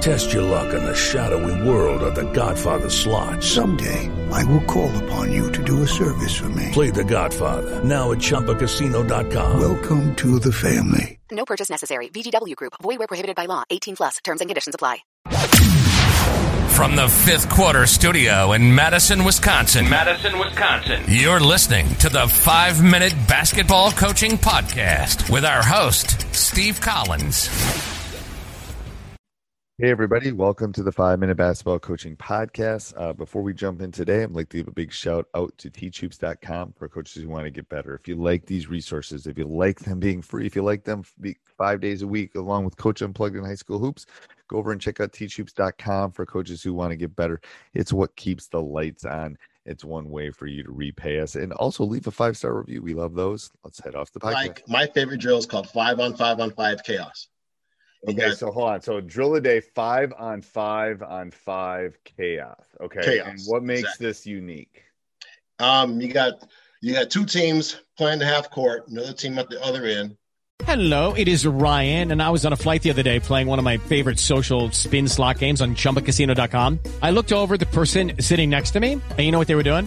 Test your luck in the shadowy world of The Godfather slot. Someday, I will call upon you to do a service for me. Play The Godfather now at ChumbaCasino.com. Welcome to the family. No purchase necessary. VGW Group. Void where prohibited by law. 18 plus. Terms and conditions apply. From the fifth quarter studio in Madison, Wisconsin. Madison, Wisconsin. You're listening to the five minute basketball coaching podcast with our host, Steve Collins. Hey, everybody. Welcome to the Five Minute Basketball Coaching Podcast. Uh, before we jump in today, I'd like to give a big shout out to teachhoops.com for coaches who want to get better. If you like these resources, if you like them being free, if you like them five days a week, along with Coach Unplugged in High School Hoops, go over and check out teachhoops.com for coaches who want to get better. It's what keeps the lights on. It's one way for you to repay us and also leave a five star review. We love those. Let's head off the podcast. Like my favorite drill is called five on five on five chaos. Okay, got, so hold on. So drill a day, five on five on five chaos. Okay, chaos, and what makes exactly. this unique? Um, you got you got two teams playing the half court, another team at the other end. Hello, it is Ryan, and I was on a flight the other day playing one of my favorite social spin slot games on ChumbaCasino.com. I looked over the person sitting next to me, and you know what they were doing?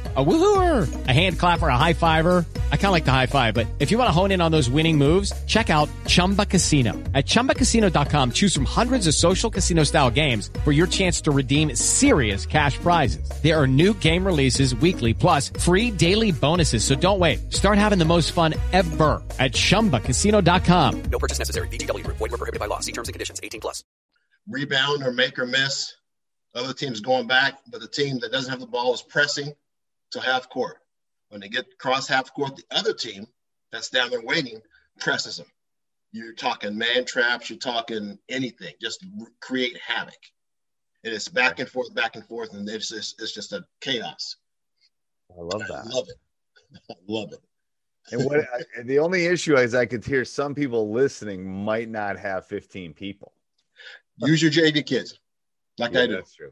A woohooer, a hand clapper, a high fiver. I kind of like the high five, but if you want to hone in on those winning moves, check out Chumba Casino. At ChumbaCasino.com, choose from hundreds of social casino style games for your chance to redeem serious cash prizes. There are new game releases weekly, plus free daily bonuses. So don't wait. Start having the most fun ever at ChumbaCasino.com. No purchase necessary. VGW. Void were prohibited by law. See terms and conditions. 18 plus. Rebound or make or miss. Other teams going back, but the team that doesn't have the ball is pressing to half court. When they get across half court, the other team that's down there waiting presses them. You're talking man traps, you're talking anything, just create havoc. And it's back and forth, back and forth, and it's just, it's just a chaos. I love that. I love it. I love it. and what the only issue is I could hear some people listening might not have 15 people. Use your JV kids like yeah, I do. That's true.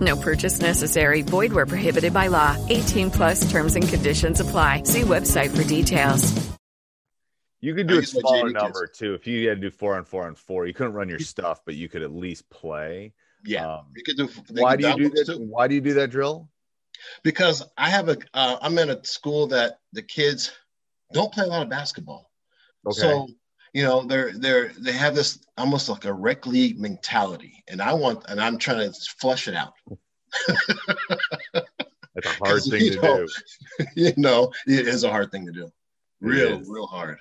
No purchase necessary. Void where prohibited by law. 18 plus terms and conditions apply. See website for details. You could do a smaller number too. If you had to do four on four on four, you couldn't run your stuff, but you could at least play. Yeah, Um, you could do. why do you do that? too. Why do you do that drill? Because I have a, uh, I'm in a school that the kids don't play a lot of basketball. Okay. So you know, they're they're they have this almost like a rec league mentality, and I want and I'm trying to flush it out. That's a hard thing you to know, do. you know, it is a hard thing to do. Real, real hard.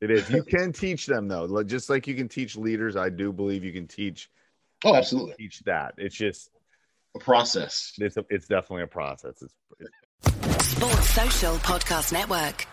It is. You can teach them though, just like you can teach leaders. I do believe you can teach Oh, absolutely. teach that. It's just A process. it's a, it's definitely a process. It's, it's Sports Social Podcast Network.